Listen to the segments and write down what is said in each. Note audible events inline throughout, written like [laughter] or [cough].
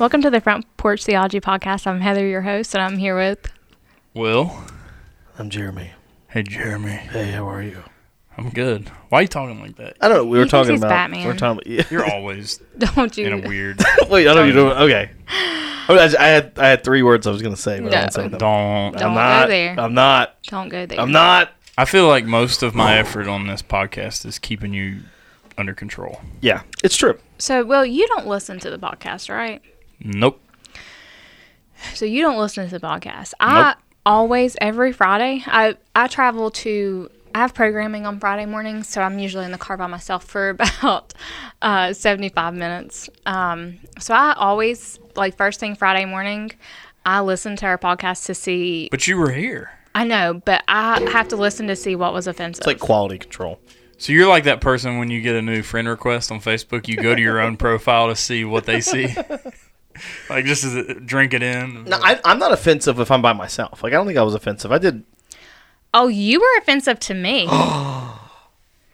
Welcome to the Front Porch Theology Podcast. I'm Heather, your host, and I'm here with. Will. I'm Jeremy. Hey, Jeremy. Hey, how are you? I'm good. Why are you talking like that? I don't know. We He were thinks talking he's about. Batman. We're talking. Yeah. You're always [laughs] Don't you? in a weird. [laughs] Wait, I know you doing. Okay. I, mean, I, I had I had three words I was gonna say, but I No. won't say them. Don't. Don't I'm go not. there. I'm not. Don't go there. I'm not. I feel like most of my effort on this podcast is keeping you under control. Yeah, it's true. So, well, you don't listen to the podcast, right? Nope. So you don't listen to the podcast. I Nope. always every Friday. I I travel to. I have programming on Friday mornings, so I'm usually in the car by myself for [laughs] about uh, 75 minutes. Um, so I always like first thing Friday morning. I listen to our podcast to see. But you were here. I know, but I have to listen to see what was offensive. It's like quality control. So you're like that person when you get a new friend request on Facebook, you go to your own [laughs] profile to see what they see. [laughs] [laughs] like just as a, drink it in. No, I, I'm not offensive if I'm by myself. Like I don't think I was offensive. I did. oh, you were offensive to me. [gasps]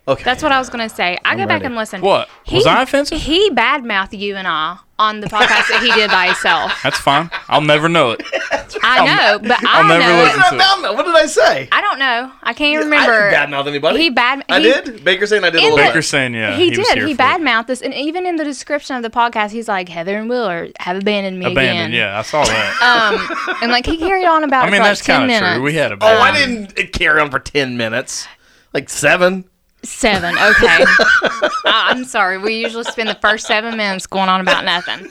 Okay. That's what I was gonna say. I I'm go back ready. and listen. What? Was I offensive? He badmouthed you and I on the podcast that he did by himself. That's fine. I'll never know it. [laughs] [laughs] I know, but I I'll never know. listen to it. No, no, what did I say? I don't know. I can't I remember. didn't badmouth anybody. He bad. I he- did. Baker saying I did a In little the- bit. Saying yeah. He, was did. here He for it. badmouthed this, and even in the description of the podcast, he's like Heather and Will or have abandoned me Abandoned. again. Yeah, I saw that. [laughs] Um, and like he carried on about. I it mean, for that's 10 kind of minutes. true. We had a Oh. I didn't carry on for ten minutes. Like seven. Seven. Okay. [laughs] I- I'm sorry. We usually spend the first seven minutes going on about nothing.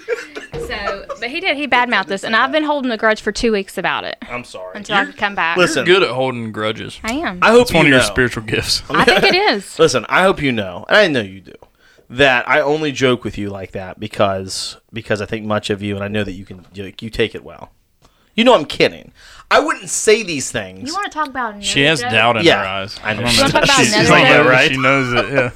So, [laughs] but he did. He badmouthed this, and I've been holding a grudge for two weeks about it I'm sorry. until I could come back. Listen, You're good at holding grudges. I am. I hope It's one you of your know. spiritual gifts. I think it [laughs] is. Listen, I hope you know, and I know you do, that I only joke with you like that because because I think much of you, and I know that you can you, you take it well. You know I'm kidding. I wouldn't say these things. You want to talk about another She has joke? doubt in Yeah, her eyes. I know. don't You know. talk about [laughs] She's like joke? that, Right? She knows it. Yeah.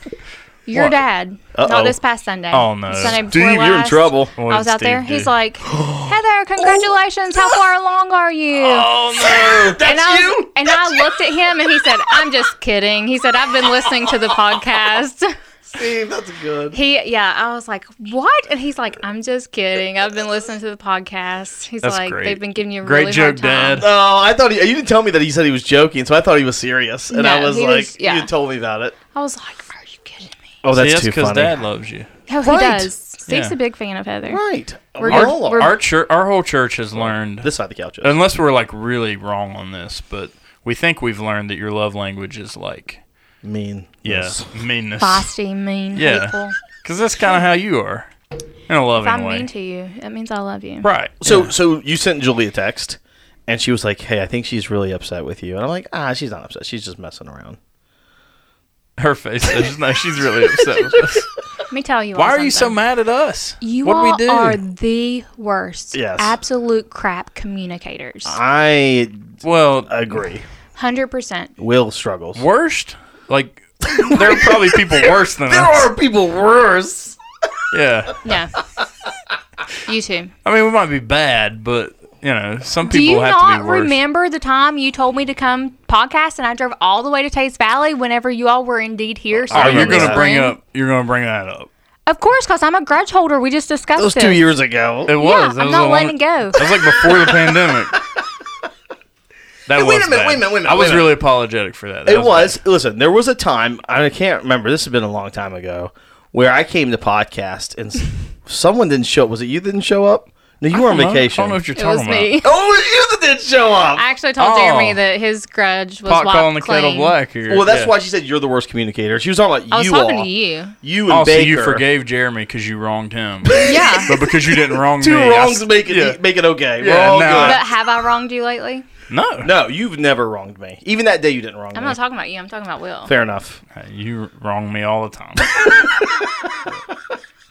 Your What? dad, Uh-oh. not this past Sunday. Oh, no. Sunday before Steve, you're in last, trouble. What I was did out there. Steve He's [gasps] like, Heather, congratulations. How far along are you? Oh no, that's and I, you. was- and I looked at him and he said, I'm just kidding. He said, I've been listening to the podcast. [laughs] Steve, that's good. He, yeah, I was like, what? And he's like, I'm just kidding. I've been listening to the podcast. He's That's like, great. they've been giving you a Great really joke, hard time. Dad. No, I thought he, you didn't tell me that he said he was joking, so I thought he was serious, and I was he like, was- yeah. you told me about it. I was like, are you? Oh, See, that's that's too because funny. Dad loves you. Oh, he Right. does. Steve's Yeah. a big fan of Heather. Right. We're We good. all are. We're- Our church, our whole church has learned, this side of the couch. Is. unless we're like really wrong on this, but we think we've learned that your love language is like, mean. yeah, Yes. meanness. Feisty, mean, Yeah. hateful. Because that's kind of how you are, in a If loving I'm way. mean to you, that means I love you. right. So, yeah. so you sent Julie a text, and she was like, "Hey, I think she's really upset with you," and I'm like, "Ah, she's not upset. She's just messing around." Her face says no. She's really upset with us. Let me tell you. Why all are you so something. mad at us? You what all we do? are the worst. Yes. Absolute crap communicators. I well, agree. Hundred percent. Will struggles. worst. Like [laughs] there are probably people worse than us. There us. are people worse. Yeah. Yeah. you too. I mean, we might be bad, but you know, some Do people you have not to be worse. remember the time you told me to come podcast and I drove all the way to Taste Valley whenever you all were indeed here? So starting you're gonna bring up. You're gonna bring that up. Of course, because I'm a grudge holder. We just discussed That was it. two years ago. It was. Yeah, That I'm was not letting long- it go. That was like before the pandemic. [laughs] That Hey, was wait a minute, wait a minute, wait a minute, I was minute. really apologetic for that. That It was. Listen, there was a time I can't remember. This has been a long time ago, where I came to podcast and [laughs] someone didn't show up. Was it you that didn't show up? No, you were on I know- vacation. I don't know what you're It talking was about. me. [laughs] Oh, it was you that didn't show up. I actually told Oh. Jeremy that his grudge was Pot wiped calling the kettle clean. black here. well, that's yeah. why she said you're the worst communicator. She was talking about I was you talking all. to you. You and Oh, so Baker. you forgave Jeremy because you wronged him, [laughs] Yeah. [laughs] but because you didn't wrong Two me. I wrongs s- make it yeah. make it okay. We're Yeah, all no, good. but have I wronged you lately? No, no, you've never wronged me. Even that day, you didn't wrong me. I'm me. not talking about you. I'm talking about Will. Fair enough. Hey, you wrong me all the time.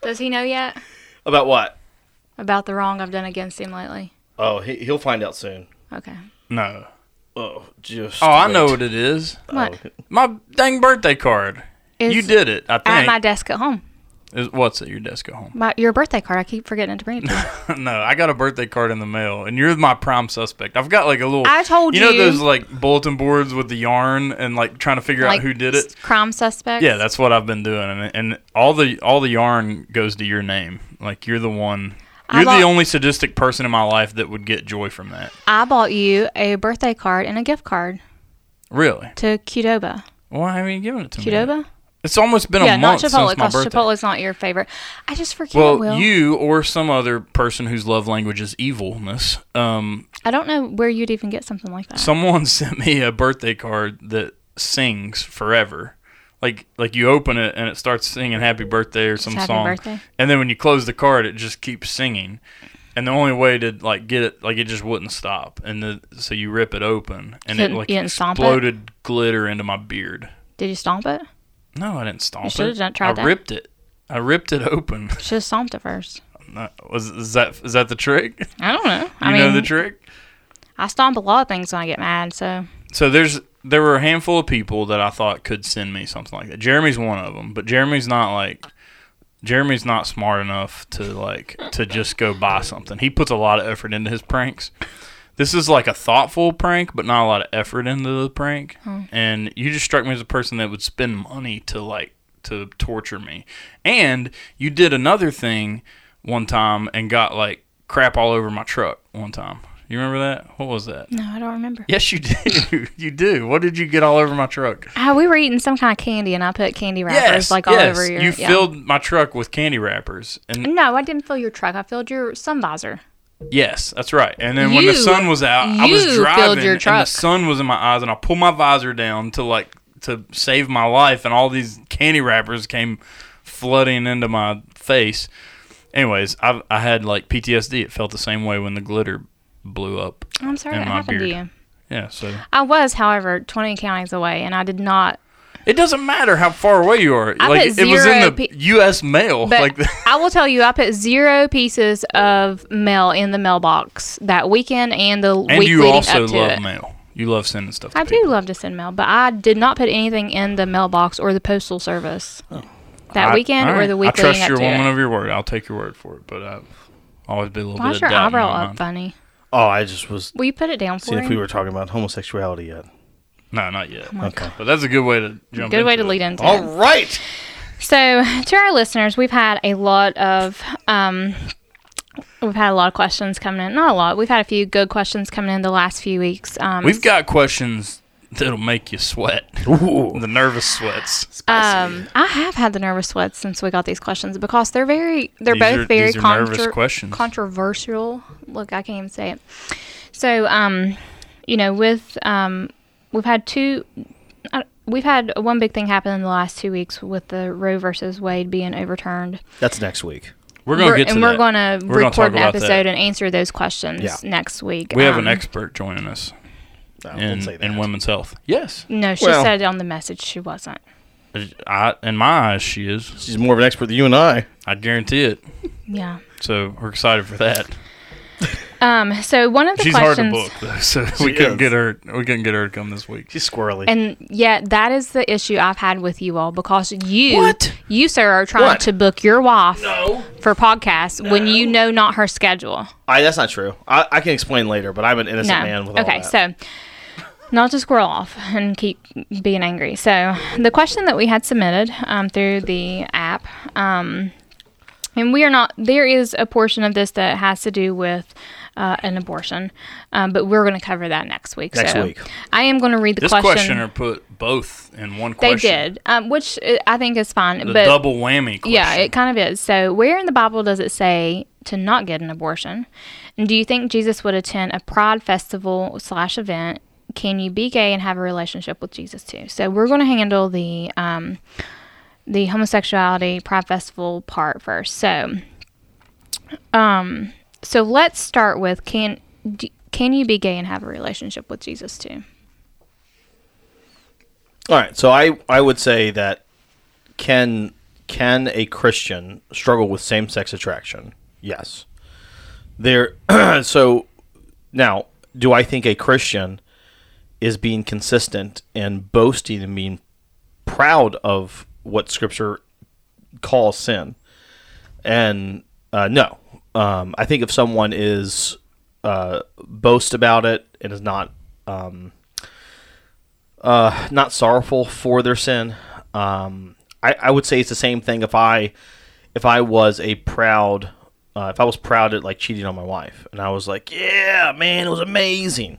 Does he know yet About what? About the wrong I've done against him lately? Oh, he, he'll find out soon. Okay. No. Oh, just. Oh, I know what it is. What? Oh, My dang birthday card. Is you did it. I at my desk at home. Is- what's at your desk at home? My, your birthday card. I keep forgetting to bring it to [laughs] no, I got a birthday card in the mail, and you're my prime suspect. I've got like a little. I told you You know those like bulletin boards with the yarn and like trying to figure like out who did it. Crime suspect. Yeah, that's what I've been doing, and, and all the all the yarn goes to your name. Like you're the one. You're bought, the only sadistic person in my life that would get joy from that. I bought you a birthday card and a gift card Really? to Qdoba. Why haven't you given it to me? Qdoba? It's almost been Yeah, a not month Chipotle since my because birthday. Chipotle's not your favorite. I just forget. well, Will. you or some other person whose love language is evilness. Um, I don't know where you'd even get something like that. someone [laughs] sent me a birthday card that sings forever. Like like you open it and it starts singing happy birthday or some happy song. birthday. And then when you close the card it just keeps singing. And the only way to like get it like it just wouldn't stop. And the so you rip it open and it like you didn't it? exploded glitter into my beard. Did you stomp it? No, I didn't stomp should've it. done- tried I that. ripped it. I ripped it open. Should have stomped it first. [laughs] Not- Was is that is that the trick? I don't know. You I mean, know the trick? I stomp a lot of things when I get mad. So So there's there were a handful of people that I thought could send me something like that. Jeremy's one of them, but Jeremy's not like Jeremy's not smart enough to like to just go buy something. He puts a lot of effort into his pranks. This is like a thoughtful prank, but not a lot of effort into the prank. And you just struck me as a person that would spend money to like to torture me. And you did another thing one time and got like crap all over my truck one time. You remember that? What was that? no, I don't remember. Yes, you do. [laughs] you do. What did you get all over my truck? Ah, we were eating some kind of candy, and I put candy wrappers like all yes. over your. You yeah. filled my truck with candy wrappers, and No, I didn't fill your truck. I filled your sun visor. yes, that's right. And then when the sun was out, I was driving, and the sun was in my eyes, and I pulled my visor down to like to save my life, and all these candy wrappers came flooding into my face. Anyways, I I had like PTSD. It felt the same way when the glitter blew up. I'm sorry that happened beard. to you. Yeah, so I was, however, 20 counties away, and I did not. it doesn't matter how far away you are. I like put it was in zero the P- U.S. mail. But like the, [laughs] I will tell you, I put zero pieces of mail in the mailbox that weekend and the And week you leading also up to love it. mail. You love sending stuff. I do love to send mail, but I did not put anything in the mailbox or the postal service oh. that I- weekend all or the week I trust leading up your to woman it. of your word. I'll take your word for it. But I've always been a little Why bit of your doubt in my eyebrow up mind. funny? Oh, I just was Will you put it down for seeing if him? we were talking about homosexuality yet. No, not yet. Okay. But that's a good way to jump. Good way to it. lead into All it. right. So, to our listeners, we've had a lot of um, we've had a lot of questions coming in. Not a lot. We've had a few good questions coming in the last few weeks. Um, We've got questions that'll make you sweat. Ooh. The nervous sweats. Um, I have had the nervous sweats since we got these questions because they're very, they're These both are- very these are nervous contro- questions. controversial. Look, I can't even say it. So, um, you know, with um, we've had two, uh, we've had one big thing happen in the last two weeks with the Roe versus Wade being overturned. That's next week. We're gonna get to and that. we're going to We're gonna record an about that. episode and answer those questions Yeah. next week. We have an Um, expert joining us No, in say that. in women's health. Yes, No, she Well- said on the message she wasn't. I, in my eyes, she is. She's more of an expert than you and I. I guarantee it. Yeah. So we're excited for that. Um. So one of the She's hard questions. to book though, so She we couldn't is. get her. We couldn't get her to come this week. She's squirrely. And yeah, that is the issue I've had with you all because you, What? you sir, are trying What? to book your wife no. for podcasts when you know not her schedule. I, that's not true. I, I can explain later, but I'm an innocent No. man with all okay, that. so not to squirrel off and keep being angry. So the question that we had submitted um, through the app, um, and we are not. There is a portion of this that has to do with. Uh, an abortion, um, but we're going to cover that next week. Next so week. I am going to read the This question. questioner put both in one question. They did, um, which uh, I think is fine. The but double whammy. Question. yeah, it kind of is. So, where in the Bible does it say to not get an abortion? And do you think Jesus would attend a Pride festival slash event? Can you be gay and have a relationship with Jesus too? So, we're going to handle the um, the homosexuality Pride festival part first. So, um, so let's start with can d- can you be gay and have a relationship with Jesus too? All right. So I, I would say that can can a Christian struggle with same sex attraction? Yes. There. [clears throat] so now, do I think a Christian is being consistent and boasting and being proud of what Scripture calls sin? And uh, no, um, I think if someone is uh, boast about it and is not um, uh, not sorrowful for their sin, um, I, I would say it's the same thing if I if I was a proud uh, if I was proud at like cheating on my wife, and I was like, "Yeah, man, it was amazing.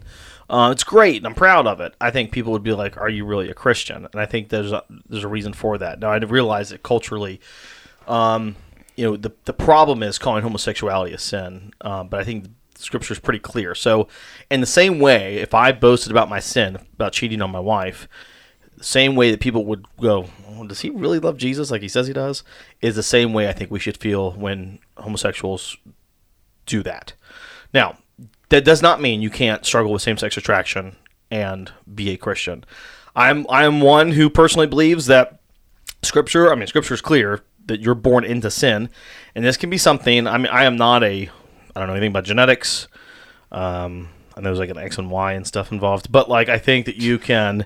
Uh, it's great, and I'm proud of it." I think people would be like, "Are you really a Christian?" And I think there's a, there's a reason for that. Now I realize that culturally, um, you know, the the problem is calling homosexuality a sin, um, but I think Scripture is pretty clear. So, in the same way, if I boasted about my sin, about cheating on my wife, the same way that people would go, oh, does he really love Jesus like he says he does? Is the same way I think we should feel when homosexuals do that. Now, that does not mean you can't struggle with same-sex attraction and be a Christian. I'm I'm one who personally believes that Scripture. I mean, Scripture is clear that you're born into sin, and this can be something. I mean, I am not a I don't know anything about genetics. Um, I know there's like an X and Y and stuff involved, but like I think that you can,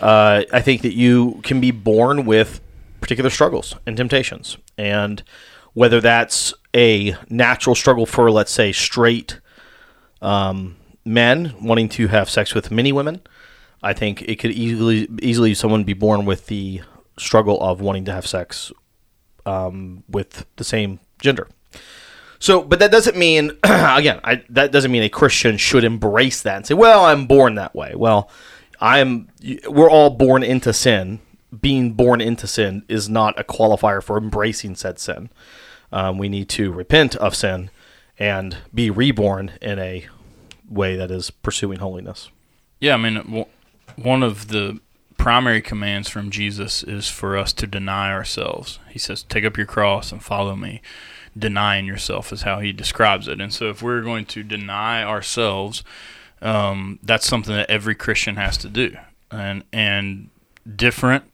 uh, I think that you can be born with particular struggles and temptations, and whether that's a natural struggle for, let's say, straight um, men wanting to have sex with many women, I think it could easily easily someone be born with the struggle of wanting to have sex um, with the same gender. So, but that doesn't mean, [clears throat] again, I, that doesn't mean a Christian should embrace that and say, "Well, I'm born that way." Well, I'm. We're all born into sin. Being born into sin is not a qualifier for embracing said sin. Um, we need to repent of sin and be reborn in a way that is pursuing holiness. Yeah, I mean, one of the primary commands from Jesus is for us to deny ourselves. He says, "Take up your cross and follow me." Denying yourself is how he describes it. And so, if we're going to deny ourselves, um, that's something that every Christian has to do. And and different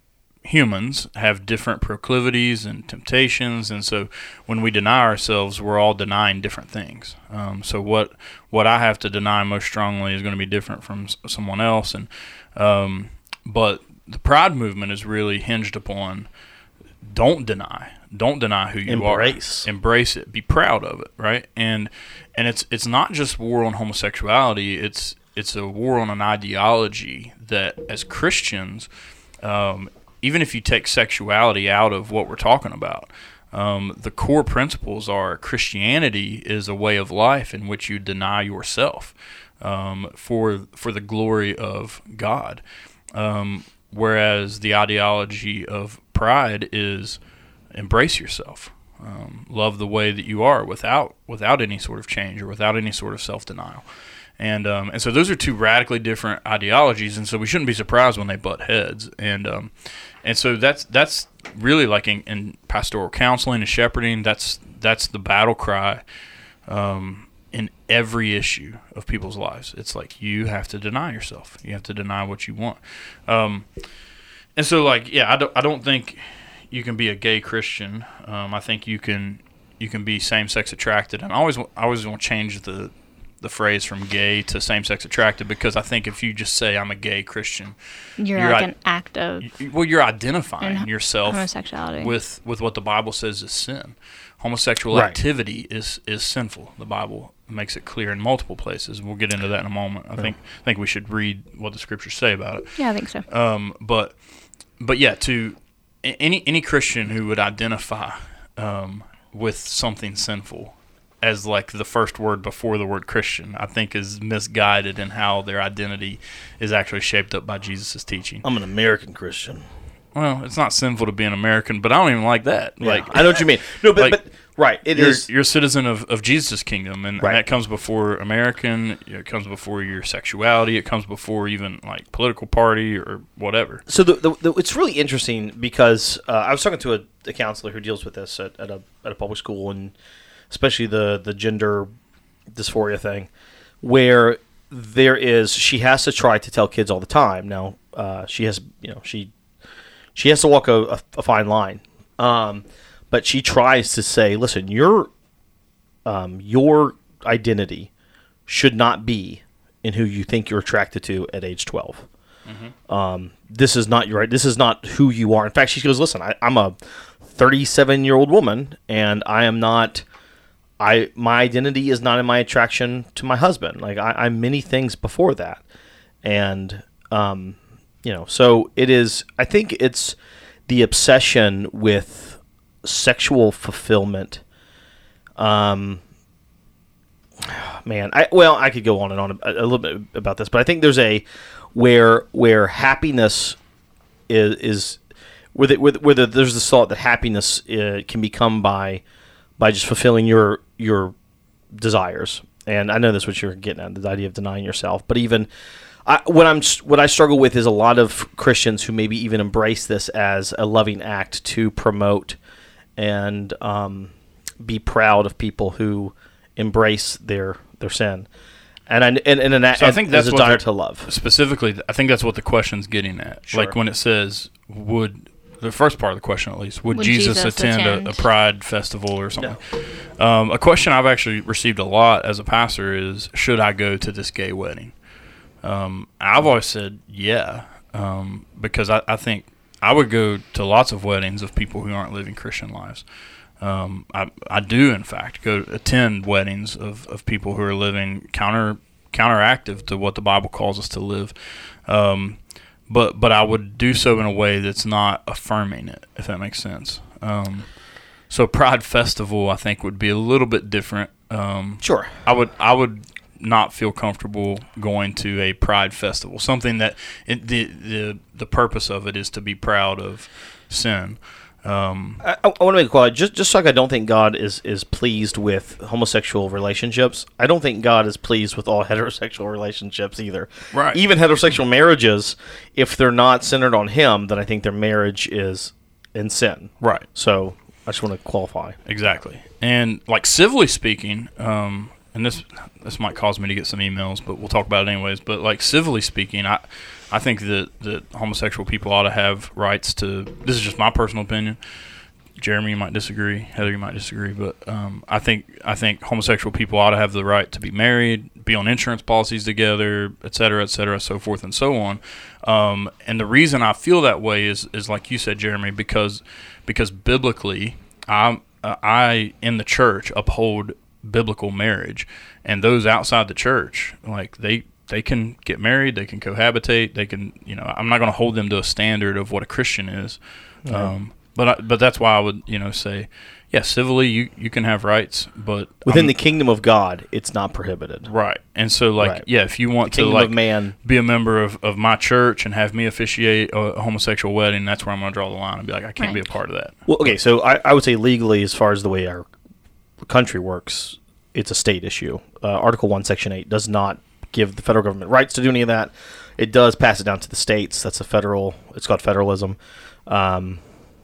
humans have different proclivities and temptations, and so when we deny ourselves, we're all denying different things. Um, so what what I have to deny most strongly is going to be different from s- someone else, and um, but the pride movement is really hinged upon don't deny don't deny who you Embrace. are embrace it be proud of it right and and it's it's not just war on homosexuality it's it's a war on an ideology that as christians um, even if you take sexuality out of what we're talking about um, the core principles are christianity is a way of life in which you deny yourself um, for for the glory of god um, whereas the ideology of pride is embrace yourself, um, love the way that you are without without any sort of change or without any sort of self denial. And um, and so those are two radically different ideologies, and so we shouldn't be surprised when they butt heads. And um, and so that's that's really like in, in pastoral counseling and shepherding. That's that's the battle cry um, in every issue of people's lives. It's like you have to deny yourself. You have to deny what you want. Um, and so, like, yeah, I don't, I don't think you can be a gay Christian. Um, I think you can you can be same sex attracted. And I always I always want to change the the phrase from gay to same sex attracted because I think if you just say I'm a gay Christian, You're, You're like right. an act of well, you're identifying And yourself homosexuality. with with what the Bible says is sin. Homosexual Right. activity is is sinful. The Bible makes it clear in multiple places. We'll get into that in a moment. I think I think we should read what the scriptures say about it. yeah, I think so. Um, but but yeah, to any any Christian who would identify um, with something sinful as like the first word before the word Christian, I think is misguided in how their identity is actually shaped up by Jesus' teaching. I'm an American Christian. Well, it's not sinful to be an American, but I don't even like that. Like Like I know what you mean. No, but, like, but right, it you're, is. you're a citizen of, of Jesus' kingdom, and, Right. and that comes before American. It comes before your sexuality. It comes before even like political party or whatever. So the, the, the, it's really interesting because uh, I was talking to a, a counselor who deals with this at, at a at a public school and especially the the gender dysphoria thing, where there is she has to try to tell kids all the time. Now uh, she has you know she she has to walk a, a, a fine line, um, but she tries to say, listen, your um, your identity should not be in who you think you're attracted to at age twelve um, this is not your this is not who you are. In fact, she goes, listen, I, I'm a 37 year old woman, and I am not. I my identity is not in my attraction to my husband. Like I, I'm many things before that, and um, you know, so it is. I think it's the obsession with sexual fulfillment Um, man, I well, I could go on and on a, a little bit about this, but I think there's a where where happiness is is where, the, where, the, where the, there's this thought that happiness uh, can become by by just fulfilling your your desires. And I know that's what you're getting at, the idea of denying yourself. But even I, what I'm what I struggle with is a lot of Christians who maybe even embrace this as a loving act to promote and um, be proud of people who embrace their their sin. And I, and, and, an, So I think that's a what desire to love. specifically, I think that's what the question's getting at. Sure. Like when it says, "Would the first part of the question at least would, Would Jesus, Jesus attend, A, a? Pride festival or something?" Um, a question I've actually received a lot as a pastor is, "Should I go to this gay wedding?" Um, I've always said, "Yeah," um, because I, I think I would go to lots of weddings of people who aren't living Christian lives. Um, I, I do, in fact, go attend weddings of, of people who are living counter counteractive to what the Bible calls us to live. Um, but but I would do so in a way that's not affirming it, if that makes sense. Um, so Pride Festival, I think, would be a little bit different. Um, Sure. I would I would not feel comfortable going to a pride festival. Something that it, the the the purpose of it is to be proud of sin. Um, I, I want to make a call. Just, just like I don't think God is, is pleased with homosexual relationships, I don't think God is pleased with all [laughs] heterosexual relationships either. Right. Even heterosexual marriages, if they're not centered on Him, then I think their marriage is in sin. right. So I just want to qualify. Exactly. And like civilly speaking, um, and this this might cause me to get some emails, but we'll talk about it anyways. But like civilly speaking, I I think that that homosexual people ought to have rights to. This is just my personal opinion. Jeremy, you might disagree. Heather, you might disagree, but um, I think I think homosexual people ought to have the right to be married, be on insurance policies together, et cetera, et cetera, so forth and so on. Um, and the reason I feel that way is is like you said, Jeremy, because because biblically, I uh, I in the church uphold biblical marriage, and those outside the church, like they they can get married, they can cohabitate, they can you know I'm not going to hold them to a standard of what a Christian is. Um, but I, but that's why I would you know say, yeah, civilly you you can have rights, but Within I'm- the kingdom of God, it's not prohibited. right. And so like Right. yeah, if you want to Kingdom like man. be a member of, of my church and have me officiate a, a homosexual wedding, that's where I'm going to draw the line and be like, I can't be a part of that. Well, okay, so I, I would say legally, as far as the way our country works, it's a state issue. Uh, Article 1, Section 8 does not give the federal government rights to do any of that. It does pass it down to the states. That's a federal, it's called federalism. Um,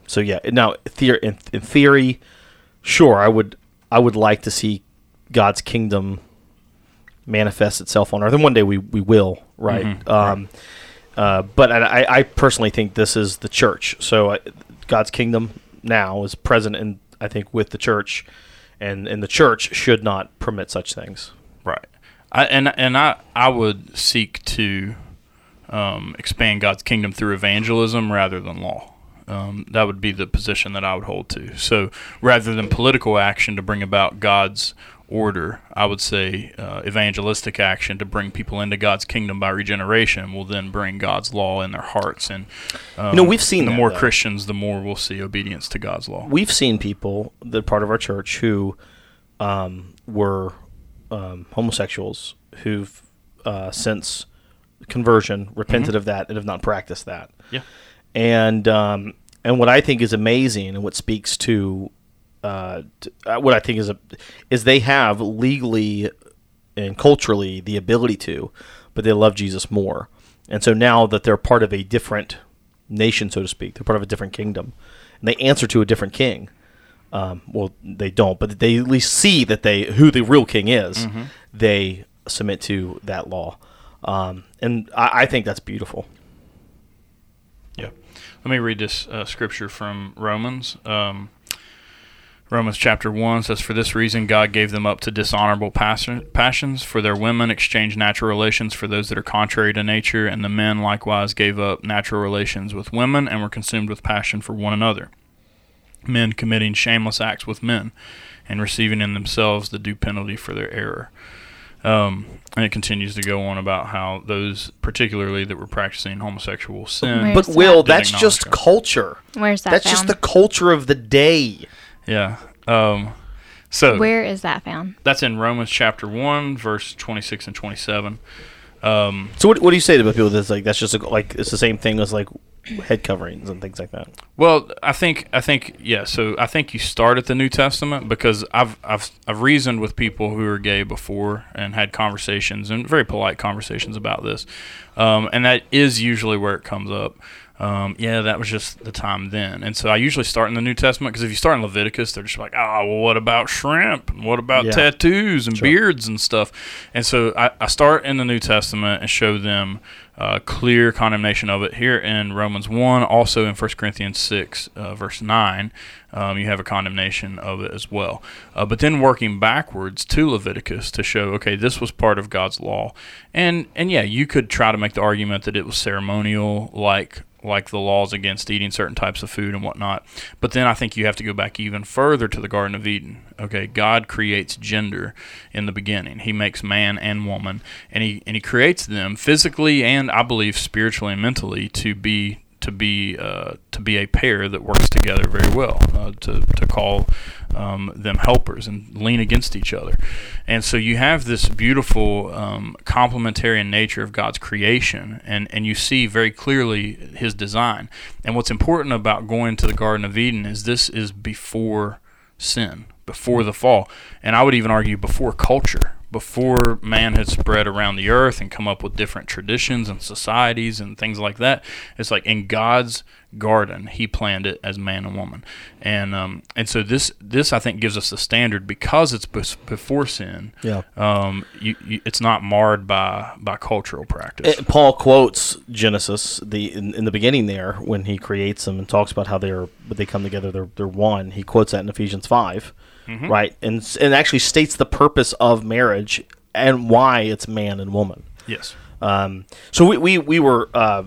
so, yeah, now, theor- in, in theory, sure, I would, I would like to see God's kingdom manifest itself on earth. And one day we, we will, right? Mhm, um, Uh, but I, I personally think this is the church. So uh, God's kingdom now is present and I think, with the church, and and the church should not permit such things. Right. I, and and I I would seek to um, expand God's kingdom through evangelism rather than law. Um, that would be the position that I would hold to. So rather than political action to bring about God's order, I would say uh, evangelistic action to bring people into God's kingdom by regeneration will then bring God's law in their hearts. And um, You know, we've seen the that, more though. Christians, the more we'll see obedience to God's law. We've seen people that are part of our church who um, were um, homosexuals who've uh, since conversion repented of that and have not practiced that. Yeah. and um, and what I think is amazing and what speaks to uh, t- uh, what I think is a is they have legally and culturally the ability to, but they love Jesus more, and so now that they're part of a different nation, so to speak, they're part of a different kingdom, and they answer to a different king. Um, well, they don't, but they at least see that they who the real king is. They submit to that law, um, and I, I think that's beautiful. Yeah. Let me read this uh, scripture from Romans. Um, Romans chapter 1 says, For this reason God gave them up to dishonorable passion, passions, for their women exchanged natural relations for those that are contrary to nature, and the men likewise gave up natural relations with women and were consumed with passion for one another. Men committing shameless acts with men and receiving in themselves the due penalty for their error. Um, and it continues to go on about how those, particularly that were practicing homosexual sin, Where- But Where's Will, that? that's just God. culture. Where's that That's just the culture of the day. Yeah. Um, So Where is that found? that's in Romans chapter one, verse twenty six and twenty seven. Um, So what, what do you say to the people that's like that's just a, like it's the same thing as like head coverings and things like that? Well, I think I think yeah. So I think you start at the New Testament because I've I've I've reasoned with people who are gay before and had conversations and very polite conversations about this, um, and that is usually where it comes up. Um, yeah, that was just the time then, and so I usually start in the New Testament because if you start in Leviticus, they're just like, oh, well, what about shrimp? And what about Yeah. tattoos and Sure. beards and stuff? And so I, I start in the New Testament and show them uh, clear condemnation of it here in Romans 1, also in 1 Corinthians 6, uh, verse 9. Um, you have a condemnation of it as well. Uh, but then working backwards to Leviticus to show, okay, this was part of God's law. And, and yeah, you could try to make the argument that it was ceremonial, like like the laws against eating certain types of food and whatnot. But then I think you have to go back even further to the Garden of Eden. Okay, God creates gender in the beginning. He makes man and woman, and he and he creates them physically and I believe spiritually and mentally to be to be uh, to be a pair that works together very well. Uh, to to call um, them helpers and lean against each other, and so you have this beautiful um, complementarian nature of God's creation, and and you see very clearly His design. And what's important about going to the Garden of Eden is this is before sin, before the fall, and I would even argue before culture before man had spread around the earth and come up with different traditions and societies and things like that. It's like in God's garden, He planned it as man and woman, and um, and so this this I think gives us the standard because it's before sin. Yeah. Um, you, you, it's not marred by by cultural practice. Uh, Paul quotes Genesis the in, in the beginning there when he creates them and talks about how they're they come together they're they're one. He quotes that in Ephesians 5 right? And and actually states the purpose of marriage and why it's man and woman. yes. Um, so we we, we were uh,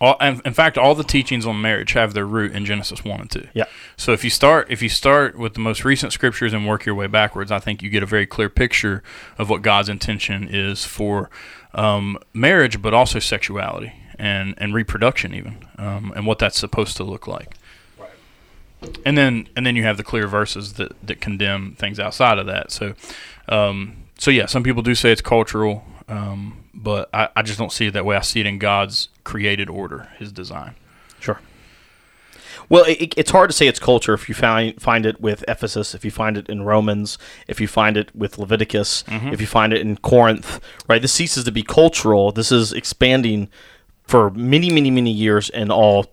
All, in, in fact, all the teachings on marriage have their root in Genesis one and two. yeah So if you start if you start with the most recent scriptures and work your way backwards, I think you get a very clear picture of what God's intention is for um, marriage, but also sexuality and and reproduction even, um, and what that's supposed to look like. And then and then you have the clear verses that, that condemn things outside of that. So um, so yeah, some people do say it's cultural, um, but I, I just don't see it that way. I see it in God's created order, His design. Sure. Well, it, it's hard to say it's culture if you find find it with Ephesus, if you find it in Romans, if you find it with Leviticus, if you find it in Corinth, right? This ceases to be cultural. This is expanding for many, many, many years in all.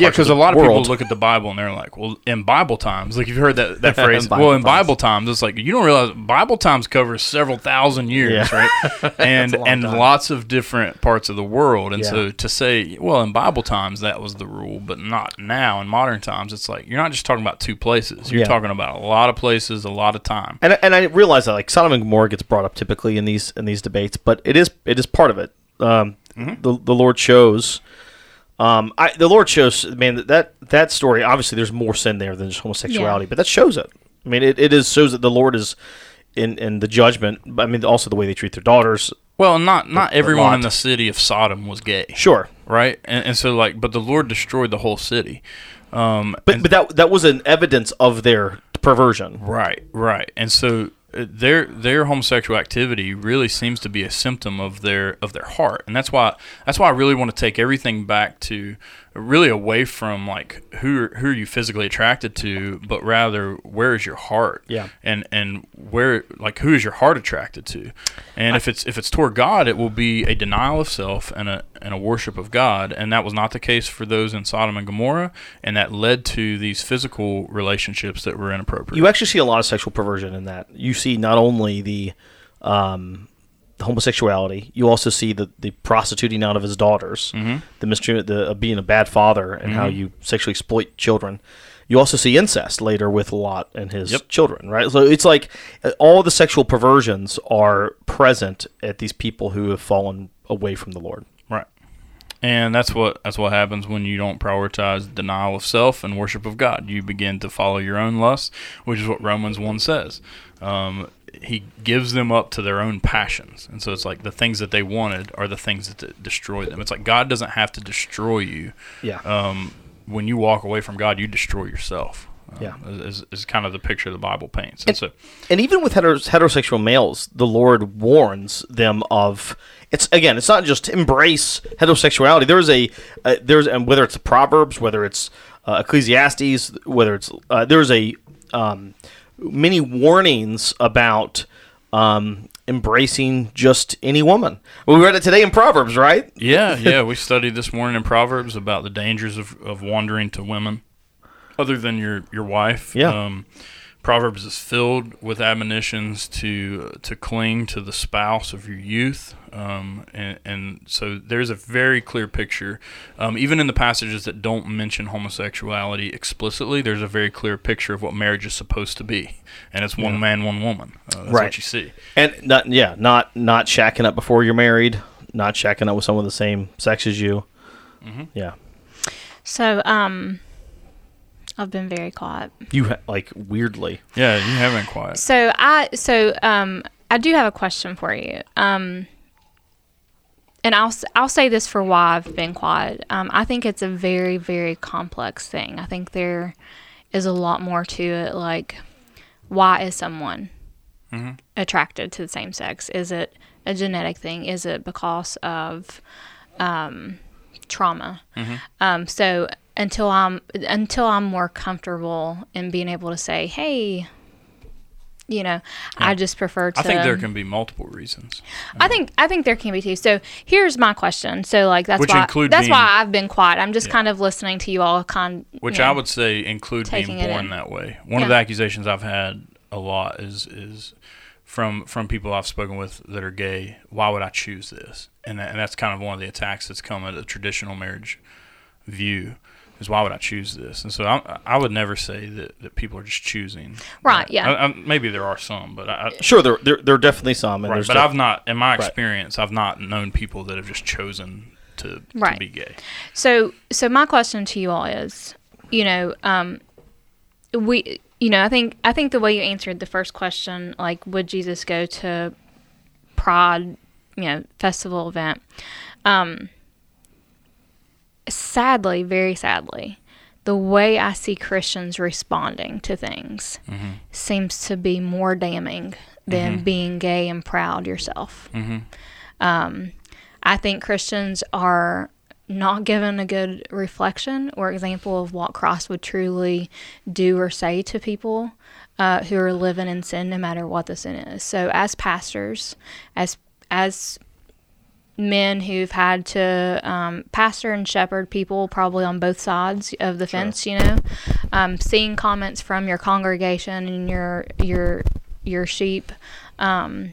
Yeah, because a lot of world. people look at the Bible and they're like, "Well, in Bible times, like you've heard that that [laughs] phrase. Bible well, in times. Bible times, it's like you don't realize Bible times covers several thousand years, Yeah. right? [laughs] And and time. lots of different parts of the world. And Yeah. so to say, well, in Bible times that was the rule, but not now in modern times, it's like you're not just talking about two places. You're Yeah. talking about a lot of places, a lot of time. and and I realize that like Sodom and Gomorrah gets brought up typically in these in these debates, but it is it is part of it. Um, Mm-hmm. the the Lord shows. Um, I, the Lord shows, man, that that story. Obviously, there's more sin there than just homosexuality, Yeah. but that shows it. I mean, it, it is shows that the Lord is in in the judgment. I mean, also the way they treat their daughters. Well, not not a everyone in the city of Sodom was gay, Sure, right? And, and so like, but the Lord destroyed the whole city. Um, but and- but that that was an evidence of their perversion. Right, right. And so their their homosexual activity really seems to be a symptom of their of their heart, and that's why that's why I really want to take everything back to really away from like who who are you physically attracted to, but rather where is your heart? Yeah. And and where like who is your heart attracted to? And if it's if it's toward God, it will be a denial of self and a and a worship of God, and that was not the case for those in Sodom and Gomorrah, and that led to these physical relationships that were inappropriate. You actually see a lot of sexual perversion in that. You see not only the um, homosexuality, you also see the, the prostituting out of his daughters, Mm-hmm. the mistreatment, the uh, being a bad father, and how you sexually exploit children. You also see incest later with Lot and his Yep. children, right? So it's like uh, all the sexual perversions are present at these people who have fallen away from the Lord. Right. And that's what that's what happens when you don't prioritize denial of self and worship of God. You begin to follow your own lusts, which is what Romans one says. Um, he gives them up to their own passions, and so it's like the things that they wanted are the things that destroy them. It's like God doesn't have to destroy you. Yeah. Um, when you walk away from God, you destroy yourself. Um, Yeah. is, is kind of the picture the Bible paints. And so, and even with heteros- heterosexual males, the Lord warns them of it's again. It's not just embrace heterosexuality. There's a uh, there's and whether it's Proverbs, whether it's uh, Ecclesiastes, whether it's uh, there's a um, many warnings about um, embracing just any woman. We read it today in Proverbs, right? yeah, [laughs] yeah, we studied this morning in Proverbs about the dangers of, of wandering to women other than your, your wife. Yeah. Um, Proverbs is filled with admonitions to to cling to the spouse of your youth, um, and, and so there's a very clear picture. Um, even in the passages that don't mention homosexuality explicitly, there's a very clear picture of what marriage is supposed to be, and it's one man, one woman. Uh, that's Right. what you see. And not yeah, not not shacking up before you're married, not shacking up with someone of the same sex as you. Yeah, So, um, I've been very quiet. you ha- like weirdly. Yeah, you haven't quite. So I so um I do have a question for you. Um and I'll I'll say this for why I've been quiet. Um I think it's a very very complex thing. I think there is a lot more to it like why is someone attracted to the same sex? Is it a genetic thing? Is it because of um trauma? Um so until I'm until I'm more comfortable in being able to say, "Hey, you know, I just prefer to I think there can be multiple reasons. I think I think there can be too. So here's my question. So like that's Which why include that's being- why I've been quiet. I'm just Yeah. kind of listening to you all kind Which you know. I would say include being born in. that way. One of the accusations I've had a lot is is from from people I've spoken with that are gay. Why would I choose this? And that, and that's kind of one of the attacks that's come at a traditional marriage view. Is why would I choose this? And so I, I would never say that, that people are just choosing. Right, that. yeah. I, I, maybe there are some, but I, Sure, there there, there are definitely some, and right, but def- I've not, in my Right. experience, I've not known people that have just chosen to, to be gay. So, so my question to you all is, you know, um, we, you know, I think I think the way you answered the first question, like, would Jesus go to Pride, you know, festival event? Um, sadly, very sadly, the way I see Christians responding to things seems to be more damning than being gay and proud yourself. Um, I think Christians are not given a good reflection or example of what Christ would truly do or say to people uh, who are living in sin, no matter what the sin is. So, as pastors, as as men who've had to um, pastor and shepherd people probably on both sides of the fence you know? Um, seeing comments from your congregation and your your your sheep um,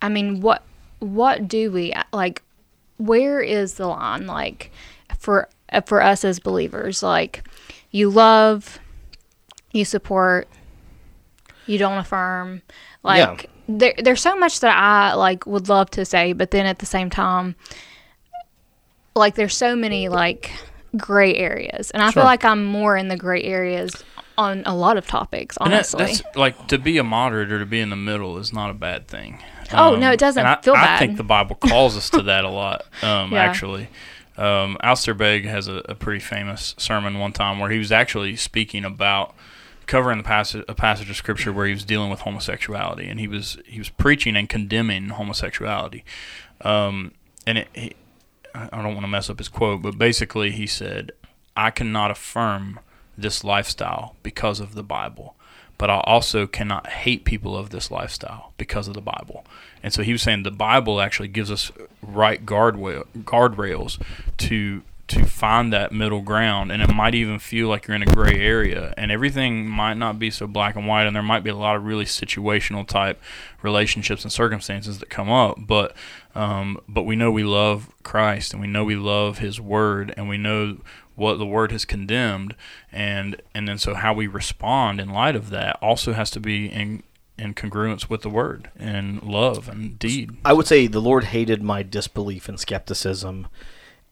i mean what what do we like where is the line like for for us as believers? Like you love you support you don't affirm like there, there's so much that i like would love to say but then at the same time like there's so many like gray areas and i Sure. feel like i'm more in the gray areas on a lot of topics And that, honestly that's like to be a moderate or to be in the middle is not a bad thing. Oh, no, it doesn't I, feel I bad. think the Bible calls us to [laughs] that a lot. Um, Yeah. Actually, um, Alistair Begg has a, a pretty famous sermon one time where he was actually speaking about covering the passage a passage of scripture where he was dealing with homosexuality and he was he was preaching and condemning homosexuality. Um, and it, he, I don't want to mess up his quote, but basically he said, "I cannot affirm this lifestyle because of the Bible, but I also cannot hate people of this lifestyle because of the Bible." And so he was saying the Bible actually gives us right guardrail guardrails to to find that middle ground and it might even feel like you're in a gray area and everything might not be so black and white and there might be a lot of really situational type relationships and circumstances that come up but um, but we know we love Christ and we know we love his word and we know what the word has condemned and and then so how we respond in light of that also has to be in in congruence with the word and love and deed. I would say the Lord hated my disbelief and skepticism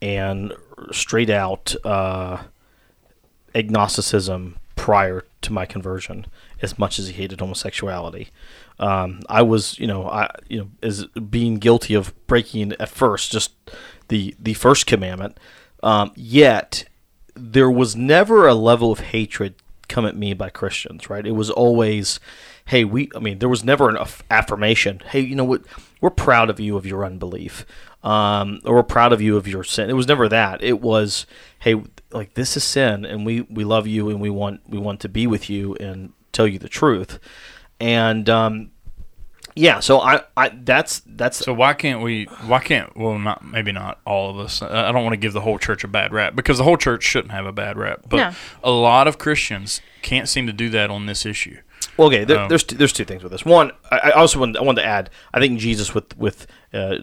and straight out uh, agnosticism prior to my conversion as much as he hated homosexuality. Um, I was, you know, I, you know, as being guilty of breaking at first just the the first commandment. Um, yet there was never a level of hatred come at me by Christians, right? It was always, hey, we. I mean, there was never an affirmation. Hey, you know what? We're proud of you of your unbelief, um, or we're proud of you of your sin. It was never that. It was, hey, like this is sin, and we we love you, and we want we want to be with you and tell you the truth, and um, yeah. So I, I that's that's So why can't we? Why can't? Well, not maybe not all of us. I I don't want to give the whole church a bad rap because the whole church shouldn't have a bad rap. But No. a lot of Christians can't seem to do that on this issue. Well, okay, there, Um, there's two, there's two things with this. One, I, I also wanted, I wanted to add. I think Jesus with with uh,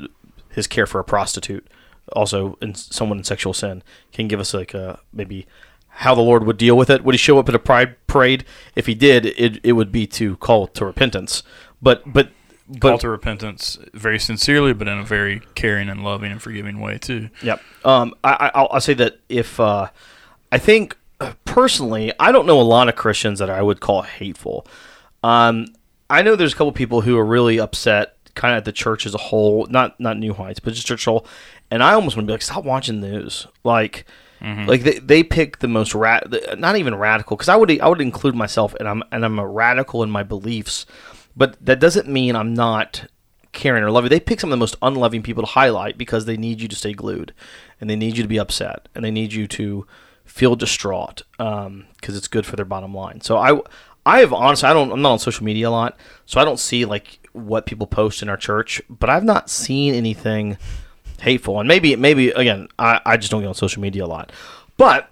his care for a prostitute, also in someone in sexual sin, can give us like uh, maybe how the Lord would deal with it. Would he show up at a pride parade? If he did, it it would be to call to repentance. But but but Call to repentance very sincerely, but in a very caring and loving and forgiving way too. Yep. Um, I, I, I'll, I'll say that if uh, I think [clears throat] personally, I don't know a lot of Christians that I would call hateful. Um, I know there's a couple people who are really upset, kind of at the church as a whole, not not New Heights, but just church whole. And I almost want to be like, stop watching the news. Like, like they, they pick the most rat, not even radical, because I would I would include myself, and I'm and I'm a radical in my beliefs, but that doesn't mean I'm not caring or loving. They pick some of the most unloving people to highlight because they need you to stay glued, and they need you to be upset, and they need you to feel distraught um, because it's good for their bottom line. So I, I have honestly, I don't, I'm not on social media a lot, so I don't see like what people post in our church, but I've not seen anything hateful, and maybe, maybe again, I, I just don't get on social media a lot, but.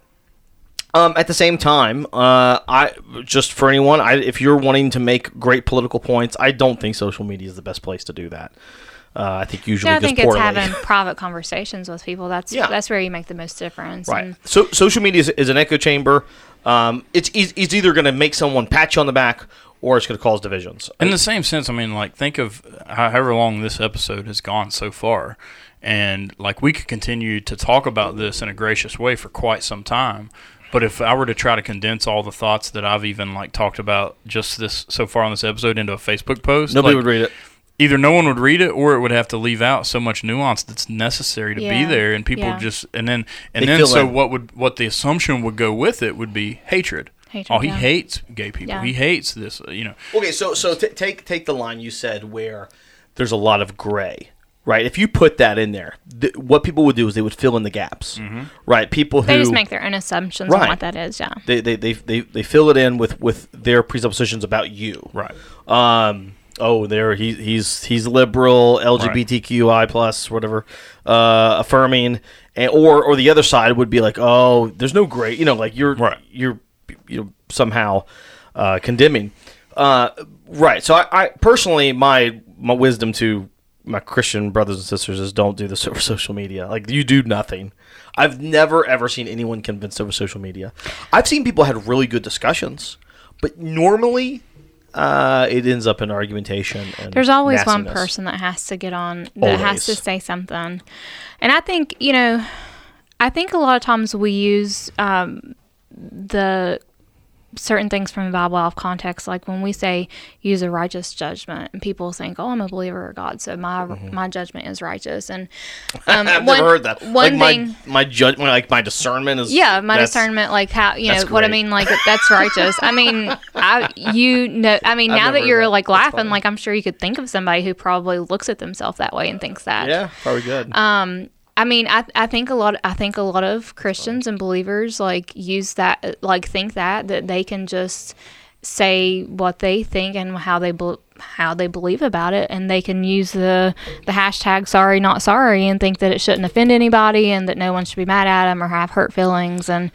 Um, at the same time, uh, I just for anyone, I, if you're wanting to make great political points, I don't think social media is the best place to do that. Uh, I think usually Yeah, I just think it's poorly. having [laughs] private conversations with people. That's Yeah. that's where you make the most difference. Right. And So social media is, is an echo chamber. Um, it's it's it's either going to make someone pat you on the back or it's going to cause divisions. In the same sense, I mean, like think of however long this episode has gone so far, and like we could continue to talk about this in a gracious way for quite some time. But if I were to try to condense all the thoughts that I've even like talked about just this so far on this episode into a Facebook post, Nobody like, would read it. either no one would read it or it would have to leave out so much nuance that's necessary to be there and people Yeah. just and then and They then so in. what would what the assumption would go with it would be hatred. Hatred, oh, he yeah. hates gay people. Yeah. He hates this, uh, you know. Okay, so so t- take take the line you said where there's a lot of gray, right? If you put that in there, th- what people would do is they would fill in the gaps, right? People who they just make their own assumptions Right. on what that is. Yeah. they, they, they, they, they fill it in with, with their presuppositions about you. Right. Um, oh, there he, he's he's liberal, LGBTQI plus whatever, uh, affirming, and or or the other side would be like, oh, there's no gray, you know, like you're Right. you're you know somehow uh, condemning. Uh, right. So I, I personally, my my wisdom to my Christian brothers and sisters is don't do this over [laughs] social media. Like you do nothing. I've never ever seen anyone convinced over social media. I've seen people had really good discussions, but normally uh, it ends up in argumentation. And There's always one person that has to get on that has to say something, and I think you know, I think a lot of times we use um, the certain things from the Bible out of context. Like when we say use a righteous judgment, and people think, "Oh, I'm a believer of God, so my my judgment is righteous." And [laughs] um, I've one- never heard that. One like my thing, my judgment, like my discernment is yeah, my discernment, like how you know what I mean, like that's righteous. I mean, I you know, I mean, [laughs] I've now that you're that. like laughing, like I'm sure you could think of somebody who probably looks at themselves that way and thinks that. Yeah, probably good. Um, I mean, I I think a lot. I think a lot of Christians and believers like use that, like think that that they can just say what they think and how they bel how they believe about it, and they can use the the hashtag sorry not sorry and think that it shouldn't offend anybody and that no one should be mad at them or have hurt feelings and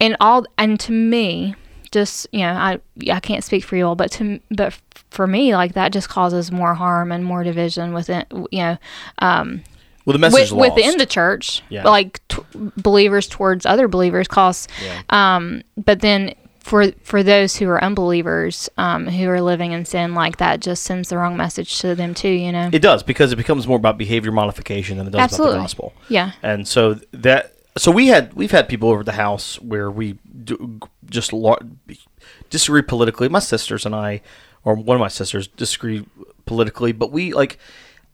and all and to me just you know i i can't speak for you all but to but for me like that just causes more harm and more division within you know um well, the message with, within the church Yeah. like t- believers towards other believers cause Yeah. um but then for for those who are unbelievers um who are living in sin like that just sends the wrong message to them too you know It does because it becomes more about behavior modification than it does Absolutely. about the gospel. yeah And so that so we had we've had people over at the house where we do, just lar- disagree politically. My sisters and I, or one of my sisters, disagree politically, but we like.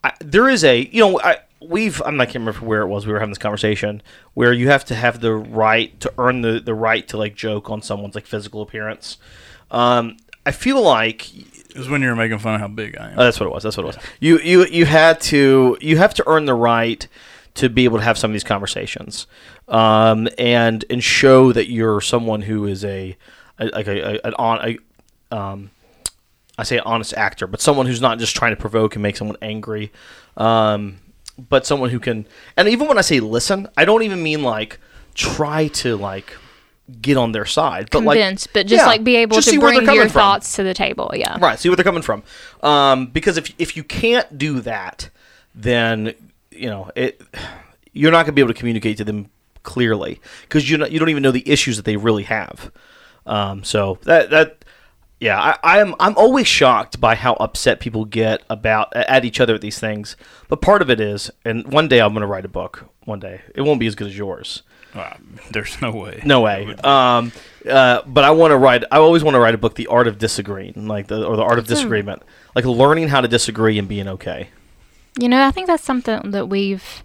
I, there is a you know I, we've I'm not can't remember where it was we were having this conversation where you have to have the right to earn the the right to like joke on someone's like physical appearance. Um, I feel like It was when you were making fun of how big I am. Oh, that's what it was. That's what it was. You you you had to you have to earn the right to be able to have some of these conversations, um, and and show that you're someone who is a, a like a, a an on a um, I say honest actor, but someone who's not just trying to provoke and make someone angry, um, but someone who can. And even when I say listen, I don't even mean like try to like get on their side, but like but just yeah, like be able to see where they're bring your from. thoughts to the table. Yeah. Right, see where they're coming from. Um, because if if you can't do that, then you know it. You're not going to be able to communicate to them clearly because you you don't even know the issues that they really have. Um, so that that yeah, I, I'm I'm always shocked by how upset people get about at each other at these things. But part of it is, and one day I'm going to write a book. One day it won't be as good as yours. Uh, there's no way. No way. Um, uh, but I want to write. I always want to write a book, The Art of Disagreeing, like the or the Art of Disagreement, like learning how to disagree and being okay. You know, I think that's something that we've,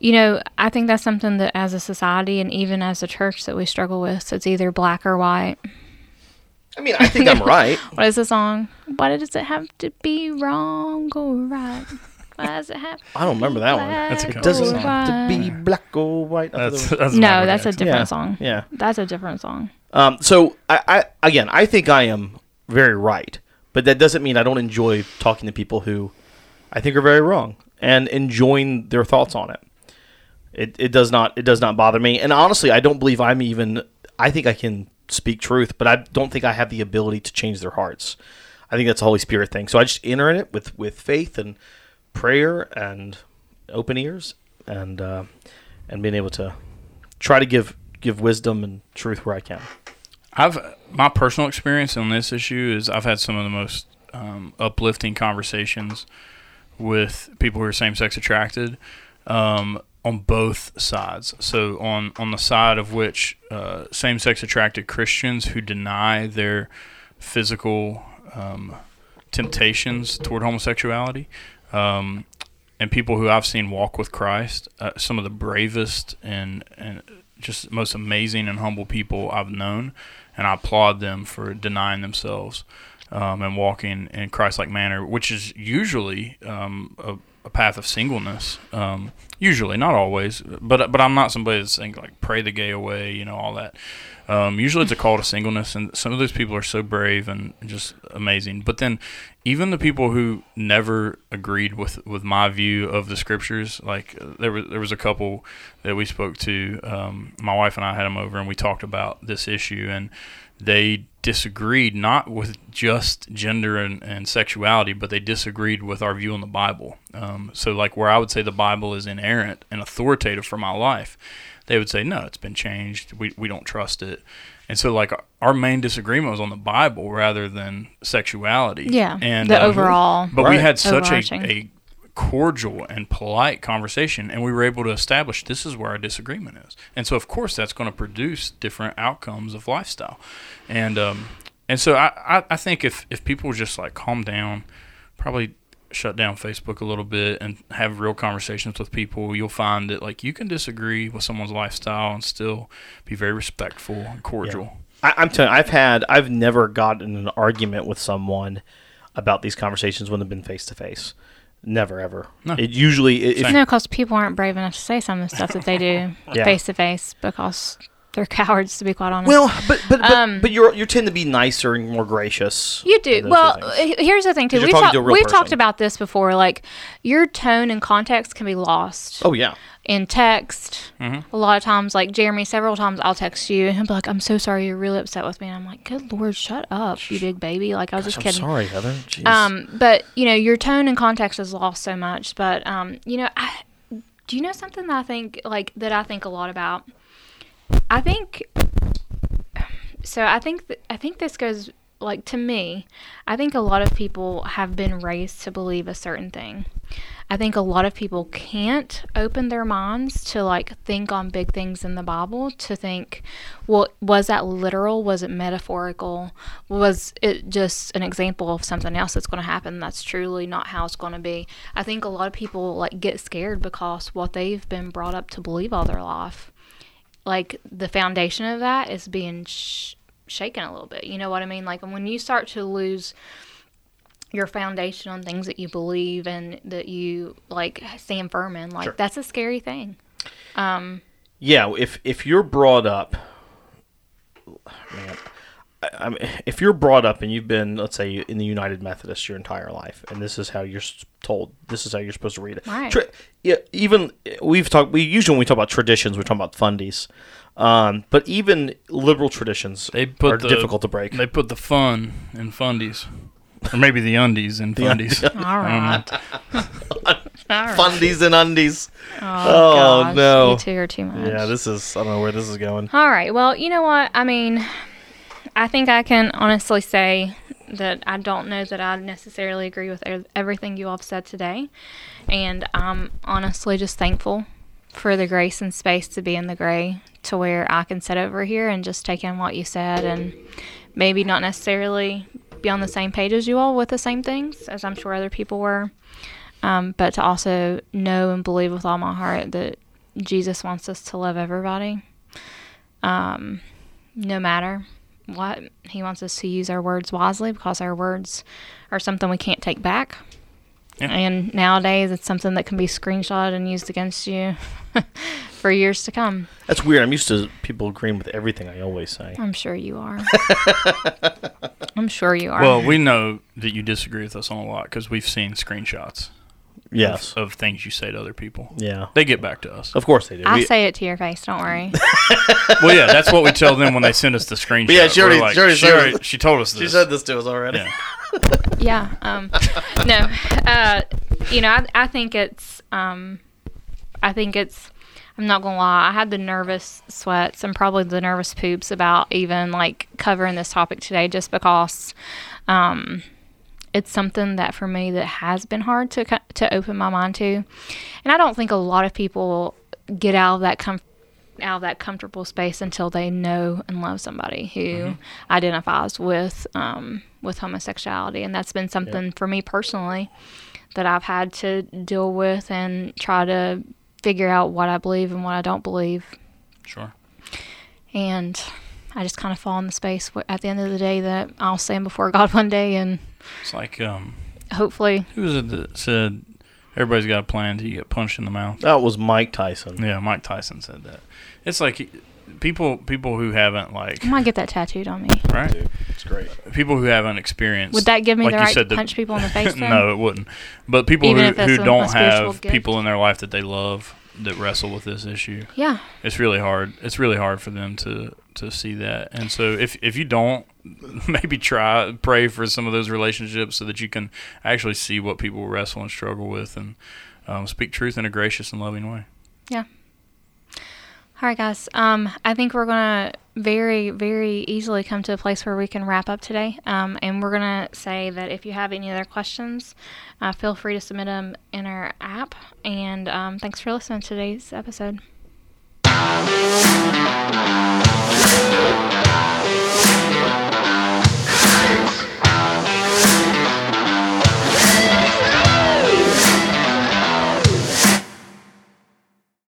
you know, I think that's something that as a society and even as a church that we struggle with. So it's either black or white. I mean, I think I'm [laughs] right. What is the song? Why does it have to be wrong or right? Why does it have? I don't remember that one. That's a black country It doesn't have to be black or white. That's, That's that's No, Michael that's a Jackson. different Yeah, song. yeah. That's a different song. um, so I, I again, I think I am very right, but that doesn't mean I don't enjoy talking to people who I think are very wrong and enjoying their thoughts on it. It, it does not it does not bother me, and honestly, I don't believe I'm even. I think I can speak truth, but I don't think I have the ability to change their hearts. I think that's a Holy Spirit thing. So I just enter in it with with faith and prayer and open ears and uh, and being able to try to give give wisdom and truth where I can. I've my personal experience on this issue is I've had some of the most um, uplifting conversations with people who are same sex attracted um, on both sides. So on on the side of which uh, same sex attracted Christians who deny their physical um, temptations toward homosexuality. Um, and people who I've seen walk with Christ, uh, some of the bravest and, and just most amazing and humble people I've known, and I applaud them for denying themselves um, and walking in Christ-like manner, which is usually um, a, a path of singleness. Um, usually, not always, but but I'm not somebody that's saying like pray the gay away, you know, all that. Um, usually, it's a call to singleness, and some of those people are so brave and just amazing. But then, even the people who never agreed with, with my view of the scriptures, like there was there was a couple that we spoke to. Um, my wife and I had them over, and we talked about this issue, and they disagreed not with just gender and, and sexuality, but they disagreed with our view on the Bible. Um, so, like where I would say the Bible is inerrant and authoritative for my life, they would say no, it's been changed. We we don't trust it. And so, like our main disagreement was on the Bible rather than sexuality. Yeah. and the um, overall. but we had such a, a cordial and polite conversation, and we were able to establish this is where our disagreement is. And so, of course, that's going to produce different outcomes of lifestyle. And um, and so, I, I, I think if if people just like calm down, probably shut down Facebook a little bit and have real conversations with people, you'll find that like you can disagree with someone's lifestyle and still be very respectful and cordial. I, I'm telling you, I've had I've never gotten an argument with someone about these conversations when they've been face to face. Never ever. No. It usually it, if No, because people aren't brave enough to say some of the stuff that they do [laughs] face to face because they're [laughs] cowards, to be quite honest. Well, but but but, Um, but you're you tend to be nicer and more gracious. You do. Well, here's the thing too. We've, to we've talked about this before. Like your tone and context can be lost oh yeah, in text. Mm-hmm. A lot of times, like Jeremy, several times I'll text you and he'll be like, "I'm so sorry, you're really upset with me." And I'm like, "Good lord, shut up, you big baby!" Like I was just I'm kidding. sorry, Heather. Jeez. Um, but you know, your tone and context is lost so much. But um, you know, I, do you know something that I think like that I think a lot about? I think so. I think th- I think this goes like to me. I think a lot of people have been raised to believe a certain thing. I think a lot of people can't open their minds to like think on big things in the Bible to think, well, was that literal? Was it metaphorical? Was it just an example of something else that's going to happen? That's truly not how it's going to be. I think a lot of people like get scared because what they've been brought up to believe all their life, like the foundation of that is being sh- shaken a little bit. You know what I mean? Like when you start to lose your foundation on things that you believe and that you like stand firm in, like Sure. that's a scary thing. Um, Yeah, if if you're brought up, man, I, I mean, [laughs] if you're brought up and you've been, let's say, in the United Methodist your entire life, and this is how you're told, this is how you're supposed to read it. Right. Tra- yeah, even we've talked. We usually when we talk about traditions, we're talking about fundies. Um, but even liberal traditions They put are the, difficult to break. They put the fun in fundies, or maybe the undies in fundies. all right. [laughs] all right. fundies and undies. Oh, Oh, gosh, no. You two are too much. Yeah, this is. I don't know where this is going. All right. Well, you know what? I mean, I think I can honestly say that I don't know that I necessarily agree with everything you all have said today. And I'm honestly just thankful for the grace and space to be in the gray to where I can sit over here and just take in what you said and maybe not necessarily be on the same page as you all with the same things, as I'm sure other people were. Um, but to also know and believe with all my heart that Jesus wants us to love everybody um, no matter what. He wants us to use our words wisely because our words are something we can't take back. Yeah. And nowadays, it's something that can be screenshotted and used against you [laughs] for years to come. That's weird. I'm used to people agreeing with everything I always say. I'm sure you are. [laughs] I'm sure you are. Well, we know that you disagree with us on a lot because we've seen screenshots Yes. of things you say to other people. Yeah. They get back to us. Of course they do. I We- say it to your face. Don't worry. [laughs] well, yeah, that's what we tell them when they send us the [laughs] screenshot. yeah, she already- like, she already she, already- she told us this. she said this to us already. Yeah. [laughs] yeah. Um, no. Uh, you know, I, I think it's. Um, I think it's. I'm not gonna lie. I had the nervous sweats and probably the nervous poops about even like covering this topic today, just because. Um, it's something that for me that has been hard to to open my mind to, and I don't think a lot of people get out of that com- out of that comfortable space until they know and love somebody who identifies with um, with homosexuality, and that's been something for me personally that I've had to deal with and try to figure out what I believe and what I don't believe, Sure. and I just kind of fall in the space where, at the end of the day that I'll stand before [laughs] God one day and It's like um, hopefully who was it that said everybody's got a plan till you get punched in the mouth? That was Mike Tyson. Yeah, Mike Tyson said that. It's like people people who haven't like I might get that tattooed on me. right Dude, it's great. people who haven't experienced Would that give me like the you right said, to the- punch people in the face? [laughs] No, it wouldn't. But people Even who, who don't have gift? people in their life that they love that wrestle with this issue, Yeah. it's really hard. It's really hard for them to to see that. And so if if you don't, [laughs] maybe try pray for some of those relationships so that you can actually see what people wrestle and struggle with and um, speak truth in a gracious and loving way. Yeah. All right, guys. Um, I think we're gonna very, very easily come to a place where we can wrap up today. Um, and we're gonna say that if you have any other questions, uh, feel free to submit them in our app. And um, thanks for listening to today's episode.